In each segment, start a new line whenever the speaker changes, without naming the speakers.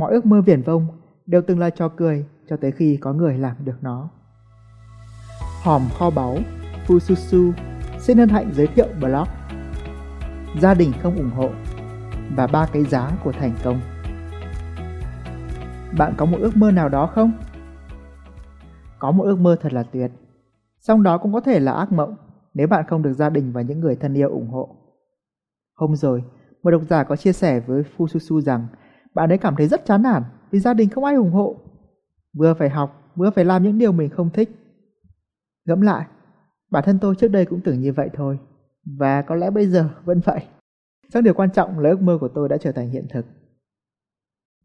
Mọi ước mơ viển vông đều từng là trò cười cho tới khi có người làm được nó. Hòm kho báu Fususu xin hân hạnh giới thiệu blog Gia đình không ủng hộ và ba cái giá của thành công. Bạn có một ước mơ nào đó không? Có một ước mơ thật là tuyệt. Song đó cũng có thể là ác mộng nếu bạn không được gia đình và những người thân yêu ủng hộ. Hôm rồi, một độc giả có chia sẻ với Fususu rằng bạn ấy cảm thấy rất chán nản vì gia đình không ai ủng hộ. Vừa phải học, vừa phải làm những điều mình không thích. Ngẫm lại, bản thân tôi trước đây cũng tưởng như vậy thôi. Và có lẽ bây giờ vẫn vậy. trong điều quan trọng là ước mơ của tôi đã trở thành hiện thực.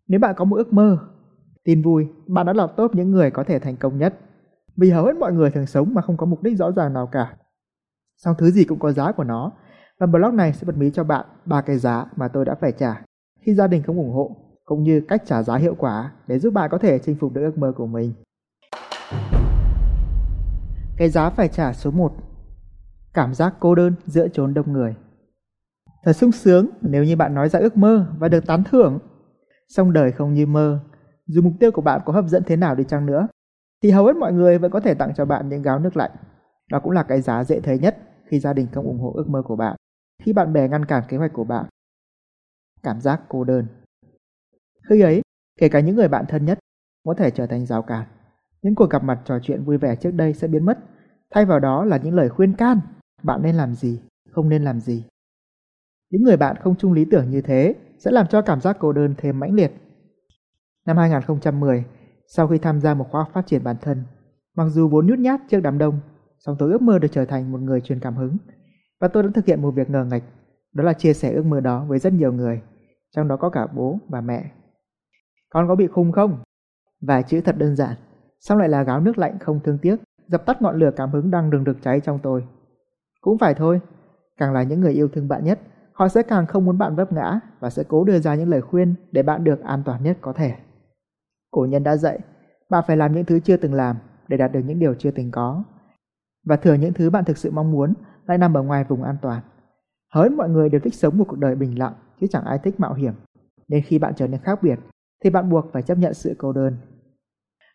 Nếu bạn có một ước mơ, tin vui, bạn đã lọt top những người có thể thành công nhất. Vì hầu hết mọi người thường sống mà không có mục đích rõ ràng nào cả. Song thứ gì cũng có giá của nó, và blog này sẽ bật mí cho bạn ba cái giá mà tôi đã phải trả khi gia đình không ủng hộ, cũng như cách trả giá hiệu quả để giúp bạn có thể chinh phục được ước mơ của mình. Cái giá phải trả số 1 Cảm giác cô đơn giữa chốn đông người Thật sung sướng nếu như bạn nói ra ước mơ và được tán thưởng. Song đời không như mơ, dù mục tiêu của bạn có hấp dẫn thế nào đi chăng nữa, thì hầu hết mọi người vẫn có thể tặng cho bạn những gáo nước lạnh. Đó cũng là cái giá dễ thấy nhất khi gia đình không ủng hộ ước mơ của bạn, khi bạn bè ngăn cản kế hoạch của bạn. Cảm giác cô đơn. Khi ấy, kể cả những người bạn thân nhất có thể trở thành rào cản. Những cuộc gặp mặt trò chuyện vui vẻ trước đây sẽ biến mất, thay vào đó là những lời khuyên can, bạn nên làm gì, không nên làm gì. Những người bạn không chung lý tưởng như thế sẽ làm cho cảm giác cô đơn thêm mãnh liệt. Năm 2010, sau khi tham gia một khóa phát triển bản thân, mặc dù vốn nhút nhát trước đám đông, song tôi ước mơ được trở thành một người truyền cảm hứng. Và tôi đã thực hiện một việc ngờ ngạch, đó là chia sẻ ước mơ đó với rất nhiều người, trong đó có cả bố và mẹ. Con có bị khùng không? Vài chữ thật đơn giản, xong lại là gáo nước lạnh không thương tiếc, dập tắt ngọn lửa cảm hứng đang rừng rực cháy trong tôi. Cũng phải thôi, càng là những người yêu thương bạn nhất, họ sẽ càng không muốn bạn vấp ngã và sẽ cố đưa ra những lời khuyên để bạn được an toàn nhất có thể. Cổ nhân đã dạy, bạn phải làm những thứ chưa từng làm để đạt được những điều chưa từng có. Và thường những thứ bạn thực sự mong muốn lại nằm ở ngoài vùng an toàn. Hỡi mọi người đều thích sống một cuộc đời bình lặng chứ chẳng ai thích mạo hiểm. Nên khi bạn trở nên khác biệt thì bạn buộc phải chấp nhận sự cô đơn.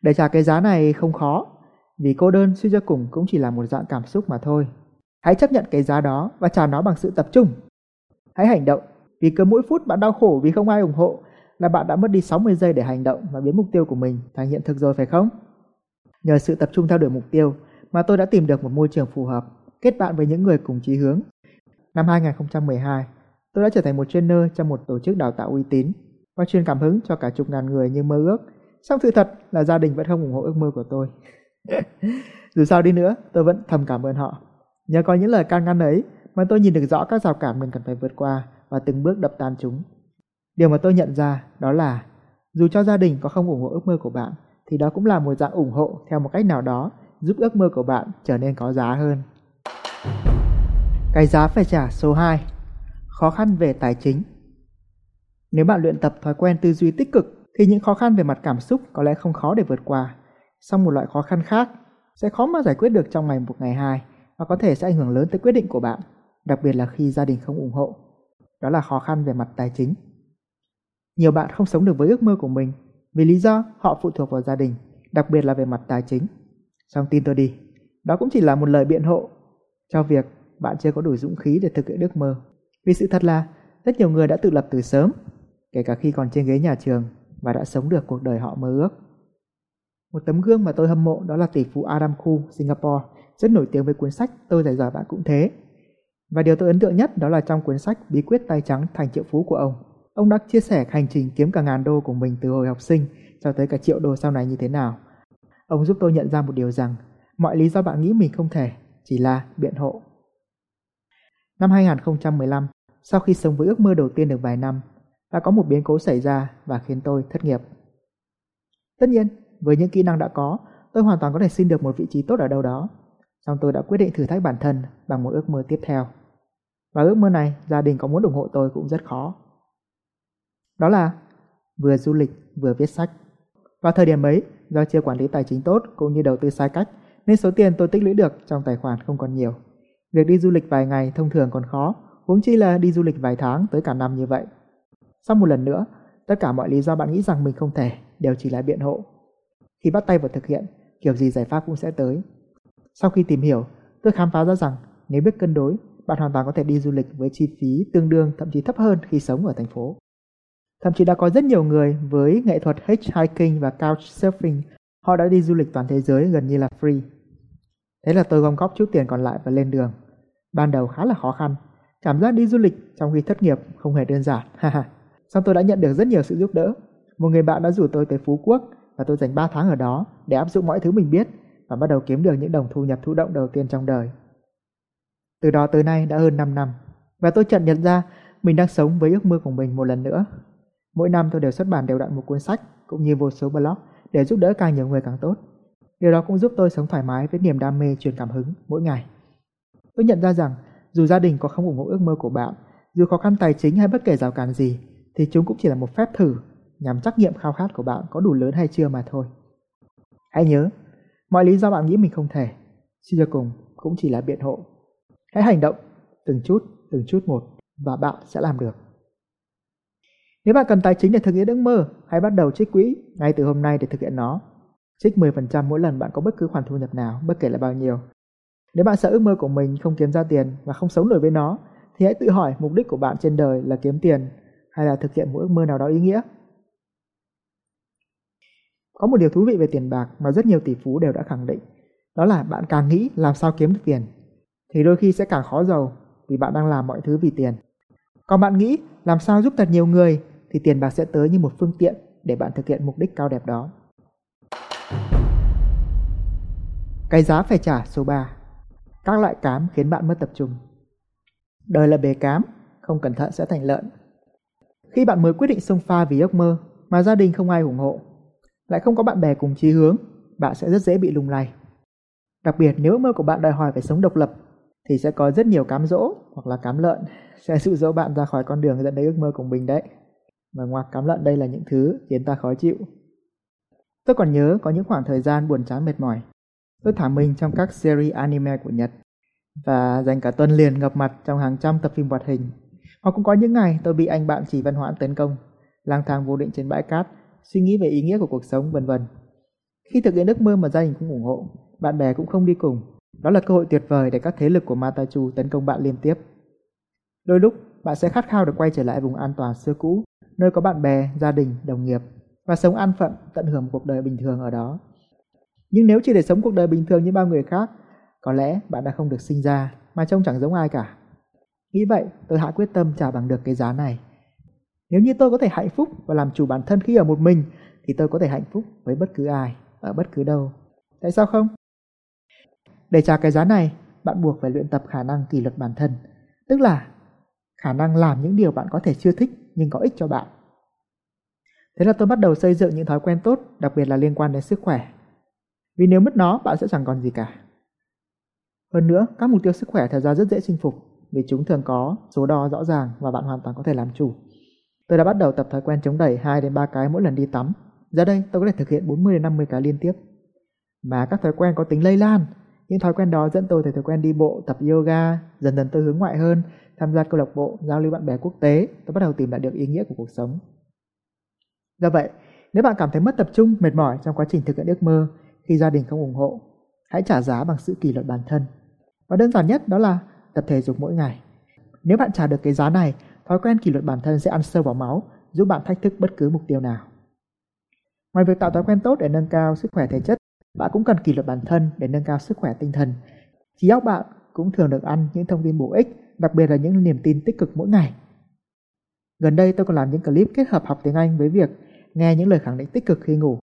Để trả cái giá này không khó, vì cô đơn suy cho cùng cũng chỉ là một dạng cảm xúc mà thôi. Hãy chấp nhận cái giá đó và trả nó bằng sự tập trung. Hãy hành động, vì cứ mỗi phút bạn đau khổ vì không ai ủng hộ là bạn đã mất đi 60 giây để hành động và biến mục tiêu của mình thành hiện thực rồi phải không? Nhờ sự tập trung theo đuổi mục tiêu mà tôi đã tìm được một môi trường phù hợp, kết bạn với những người cùng chí hướng. Năm 2012, tôi đã trở thành một trainer trong một tổ chức đào tạo uy tín và truyền cảm hứng cho cả chục ngàn người như mơ ước. Song sự thật là gia đình vẫn không ủng hộ ước mơ của tôi. Dù sao đi nữa, tôi vẫn thầm cảm ơn họ. Nhờ có những lời can ngăn ấy mà tôi nhìn được rõ các rào cản mình cần phải vượt qua và từng bước đập tan chúng. Điều mà tôi nhận ra đó là dù cho gia đình có không ủng hộ ước mơ của bạn thì đó cũng là một dạng ủng hộ theo một cách nào đó giúp ước mơ của bạn trở nên có giá hơn. Cái giá phải trả số 2 Khó khăn về tài chính nếu bạn luyện tập thói quen tư duy tích cực thì những khó khăn về mặt cảm xúc có lẽ không khó để vượt qua. Song một loại khó khăn khác sẽ khó mà giải quyết được trong ngày một ngày hai và có thể sẽ ảnh hưởng lớn tới quyết định của bạn, đặc biệt là khi gia đình không ủng hộ. Đó là khó khăn về mặt tài chính. Nhiều bạn không sống được với ước mơ của mình vì lý do họ phụ thuộc vào gia đình, đặc biệt là về mặt tài chính. Song tin tôi đi, đó cũng chỉ là một lời biện hộ cho việc bạn chưa có đủ dũng khí để thực hiện ước mơ. Vì sự thật là rất nhiều người đã tự lập từ sớm, kể cả khi còn trên ghế nhà trường và đã sống được cuộc đời họ mơ ước. Một tấm gương mà tôi hâm mộ đó là tỷ phú Adam Khu, Singapore, rất nổi tiếng với cuốn sách Tôi giải giỏi bạn cũng thế. Và điều tôi ấn tượng nhất đó là trong cuốn sách Bí quyết tay trắng thành triệu phú của ông. Ông đã chia sẻ hành trình kiếm cả ngàn đô của mình từ hồi học sinh cho tới cả triệu đô sau này như thế nào. Ông giúp tôi nhận ra một điều rằng mọi lý do bạn nghĩ mình không thể chỉ là biện hộ. Năm 2015, sau khi sống với ước mơ đầu tiên được vài năm, và có một biến cố xảy ra và khiến tôi thất nghiệp. Tất nhiên, với những kỹ năng đã có, tôi hoàn toàn có thể xin được một vị trí tốt ở đâu đó. Xong tôi đã quyết định thử thách bản thân bằng một ước mơ tiếp theo. Và ước mơ này, gia đình có muốn ủng hộ tôi cũng rất khó. Đó là vừa du lịch vừa viết sách. Vào thời điểm ấy, do chưa quản lý tài chính tốt cũng như đầu tư sai cách, nên số tiền tôi tích lũy được trong tài khoản không còn nhiều. Việc đi du lịch vài ngày thông thường còn khó, huống chi là đi du lịch vài tháng tới cả năm như vậy. Sau một lần nữa, Tất cả mọi lý do bạn nghĩ rằng mình không thể đều chỉ là biện hộ. Khi bắt tay vào thực hiện, kiểu gì giải pháp cũng sẽ tới. Sau khi tìm hiểu, tôi khám phá ra rằng nếu biết cân đối, bạn hoàn toàn có thể đi du lịch với chi phí tương đương thậm chí thấp hơn khi sống ở thành phố. Thậm chí đã có rất nhiều người với nghệ thuật hitchhiking và couchsurfing, họ đã đi du lịch toàn thế giới gần như là free. Thế là tôi gom góp chút tiền còn lại và lên đường. Ban đầu khá là khó khăn, cảm giác đi du lịch trong khi thất nghiệp không hề đơn giản, song tôi đã nhận được rất nhiều sự giúp đỡ. Một người bạn đã rủ tôi tới Phú Quốc và tôi dành 3 tháng ở đó để áp dụng mọi thứ mình biết và bắt đầu kiếm được những đồng thu nhập thụ động đầu tiên trong đời. Từ đó tới nay đã hơn 5 năm và tôi chợt nhận ra mình đang sống với ước mơ của mình một lần nữa. Mỗi năm tôi đều xuất bản đều đặn một cuốn sách cũng như vô số blog để giúp đỡ càng nhiều người càng tốt. Điều đó cũng giúp tôi sống thoải mái với niềm đam mê truyền cảm hứng mỗi ngày. Tôi nhận ra rằng dù gia đình có không ủng hộ ước mơ của bạn, dù khó khăn tài chính hay bất kể rào cản gì, thì chúng cũng chỉ là một phép thử nhằm trắc nghiệm khao khát của bạn có đủ lớn hay chưa mà thôi. Hãy nhớ, mọi lý do bạn nghĩ mình không thể, suy cho cùng cũng chỉ là biện hộ. Hãy hành động từng chút, từng chút một và bạn sẽ làm được. Nếu bạn cần tài chính để thực hiện ước mơ, hãy bắt đầu trích quỹ ngay từ hôm nay để thực hiện nó. Trích 10% mỗi lần bạn có bất cứ khoản thu nhập nào, bất kể là bao nhiêu. Nếu bạn sợ ước mơ của mình không kiếm ra tiền và không sống nổi với nó, thì hãy tự hỏi mục đích của bạn trên đời là kiếm tiền hay là thực hiện một ước mơ nào đó ý nghĩa. Có một điều thú vị về tiền bạc mà rất nhiều tỷ phú đều đã khẳng định, đó là bạn càng nghĩ làm sao kiếm được tiền, thì đôi khi sẽ càng khó giàu vì bạn đang làm mọi thứ vì tiền. Còn bạn nghĩ làm sao giúp thật nhiều người thì tiền bạc sẽ tới như một phương tiện để bạn thực hiện mục đích cao đẹp đó. Cái giá phải trả số 3 Các loại cám khiến bạn mất tập trung Đời là bề cám, không cẩn thận sẽ thành lợn. Khi bạn mới quyết định xông pha vì ước mơ mà gia đình không ai ủng hộ, lại không có bạn bè cùng chí hướng, bạn sẽ rất dễ bị lung lay. Đặc biệt nếu ước mơ của bạn đòi hỏi phải sống độc lập thì sẽ có rất nhiều cám dỗ hoặc là cám lợn sẽ dụ dỗ bạn ra khỏi con đường dẫn đến ước mơ của mình đấy. Mà ngoặc cám lợn đây là những thứ khiến ta khó chịu. Tôi còn nhớ có những khoảng thời gian buồn chán mệt mỏi. Tôi thả mình trong các series anime của Nhật và dành cả tuần liền ngập mặt trong hàng trăm tập phim hoạt hình. Hoặc cũng có những ngày tôi bị anh bạn chỉ văn hoãn tấn công, lang thang vô định trên bãi cát, suy nghĩ về ý nghĩa của cuộc sống vân vân. Khi thực hiện ước mơ mà gia đình cũng ủng hộ, bạn bè cũng không đi cùng, đó là cơ hội tuyệt vời để các thế lực của Matachu tấn công bạn liên tiếp. Đôi lúc, bạn sẽ khát khao được quay trở lại vùng an toàn xưa cũ, nơi có bạn bè, gia đình, đồng nghiệp và sống an phận, tận hưởng cuộc đời bình thường ở đó. Nhưng nếu chỉ để sống cuộc đời bình thường như bao người khác, có lẽ bạn đã không được sinh ra mà trông chẳng giống ai cả. Nghĩ vậy, tôi hạ quyết tâm trả bằng được cái giá này. Nếu như tôi có thể hạnh phúc và làm chủ bản thân khi ở một mình, thì tôi có thể hạnh phúc với bất cứ ai, ở bất cứ đâu. Tại sao không? Để trả cái giá này, bạn buộc phải luyện tập khả năng kỷ luật bản thân, tức là khả năng làm những điều bạn có thể chưa thích nhưng có ích cho bạn. Thế là tôi bắt đầu xây dựng những thói quen tốt, đặc biệt là liên quan đến sức khỏe. Vì nếu mất nó, bạn sẽ chẳng còn gì cả. Hơn nữa, các mục tiêu sức khỏe thật ra rất dễ chinh phục vì chúng thường có số đo rõ ràng và bạn hoàn toàn có thể làm chủ. Tôi đã bắt đầu tập thói quen chống đẩy 2 đến 3 cái mỗi lần đi tắm. Giờ đây tôi có thể thực hiện 40 đến 50 cái liên tiếp. Mà các thói quen có tính lây lan. Những thói quen đó dẫn tôi tới thói quen đi bộ, tập yoga, dần dần tôi hướng ngoại hơn, tham gia câu lạc bộ, giao lưu bạn bè quốc tế, tôi bắt đầu tìm lại được ý nghĩa của cuộc sống. Do vậy, nếu bạn cảm thấy mất tập trung, mệt mỏi trong quá trình thực hiện ước mơ khi gia đình không ủng hộ, hãy trả giá bằng sự kỷ luật bản thân. Và đơn giản nhất đó là tập thể dục mỗi ngày. Nếu bạn trả được cái giá này, thói quen kỷ luật bản thân sẽ ăn sâu vào máu, giúp bạn thách thức bất cứ mục tiêu nào. Ngoài việc tạo thói quen tốt để nâng cao sức khỏe thể chất, bạn cũng cần kỷ luật bản thân để nâng cao sức khỏe tinh thần. Trí óc bạn cũng thường được ăn những thông tin bổ ích, đặc biệt là những niềm tin tích cực mỗi ngày. Gần đây tôi còn làm những clip kết hợp học tiếng Anh với việc nghe những lời khẳng định tích cực khi ngủ.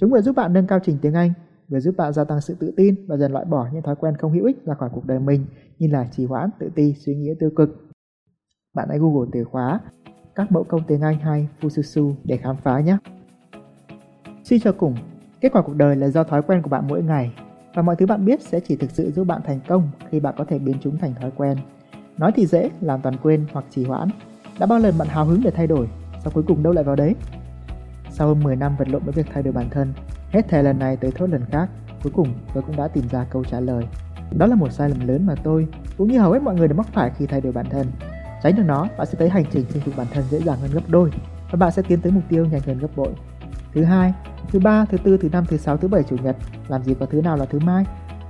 Chúng vừa giúp bạn nâng cao trình tiếng Anh, vừa giúp bạn gia tăng sự tự tin và dần loại bỏ những thói quen không hữu ích ra khỏi cuộc đời mình như là trì hoãn, tự ti, suy nghĩ tiêu cực. Bạn hãy Google từ khóa các mẫu công tiếng Anh hay Fususu để khám phá nhé. Suy cho cùng, kết quả cuộc đời là do thói quen của bạn mỗi ngày và mọi thứ bạn biết sẽ chỉ thực sự giúp bạn thành công khi bạn có thể biến chúng thành thói quen. Nói thì dễ, làm toàn quên hoặc trì hoãn. Đã bao lần bạn hào hứng để thay đổi, sau cuối cùng đâu lại vào đấy? Sau hơn 10 năm vật lộn với việc thay đổi bản thân, Hết thề lần này tới thốt lần khác, cuối cùng tôi cũng đã tìm ra câu trả lời. Đó là một sai lầm lớn mà tôi, cũng như hầu hết mọi người đều mắc phải khi thay đổi bản thân. Tránh được nó, bạn sẽ thấy hành trình chinh phục bản thân dễ dàng hơn gấp đôi. và bạn sẽ tiến tới mục tiêu nhanh hơn gấp bội. Thứ hai, thứ ba, thứ tư, thứ năm, thứ sáu, thứ bảy, chủ nhật, làm gì có thứ nào là thứ mai?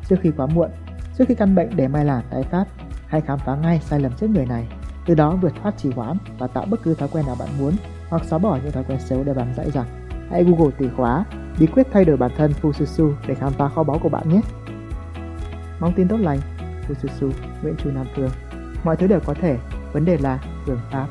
Trước khi quá muộn, trước khi căn bệnh để mai là tái phát, hãy khám phá ngay sai lầm chết người này, từ đó vượt thoát trì hoãn và tạo bất cứ thói quen nào bạn muốn hoặc xóa bỏ những thói quen xấu để bạn dạy rằng hãy Google từ khóa bí quyết thay đổi bản thân Fususu để khám phá kho báu của bạn nhé. Mong tin tốt lành, Fususu, Nguyễn Chu Nam Phương. Mọi thứ đều có thể, vấn đề là phương pháp.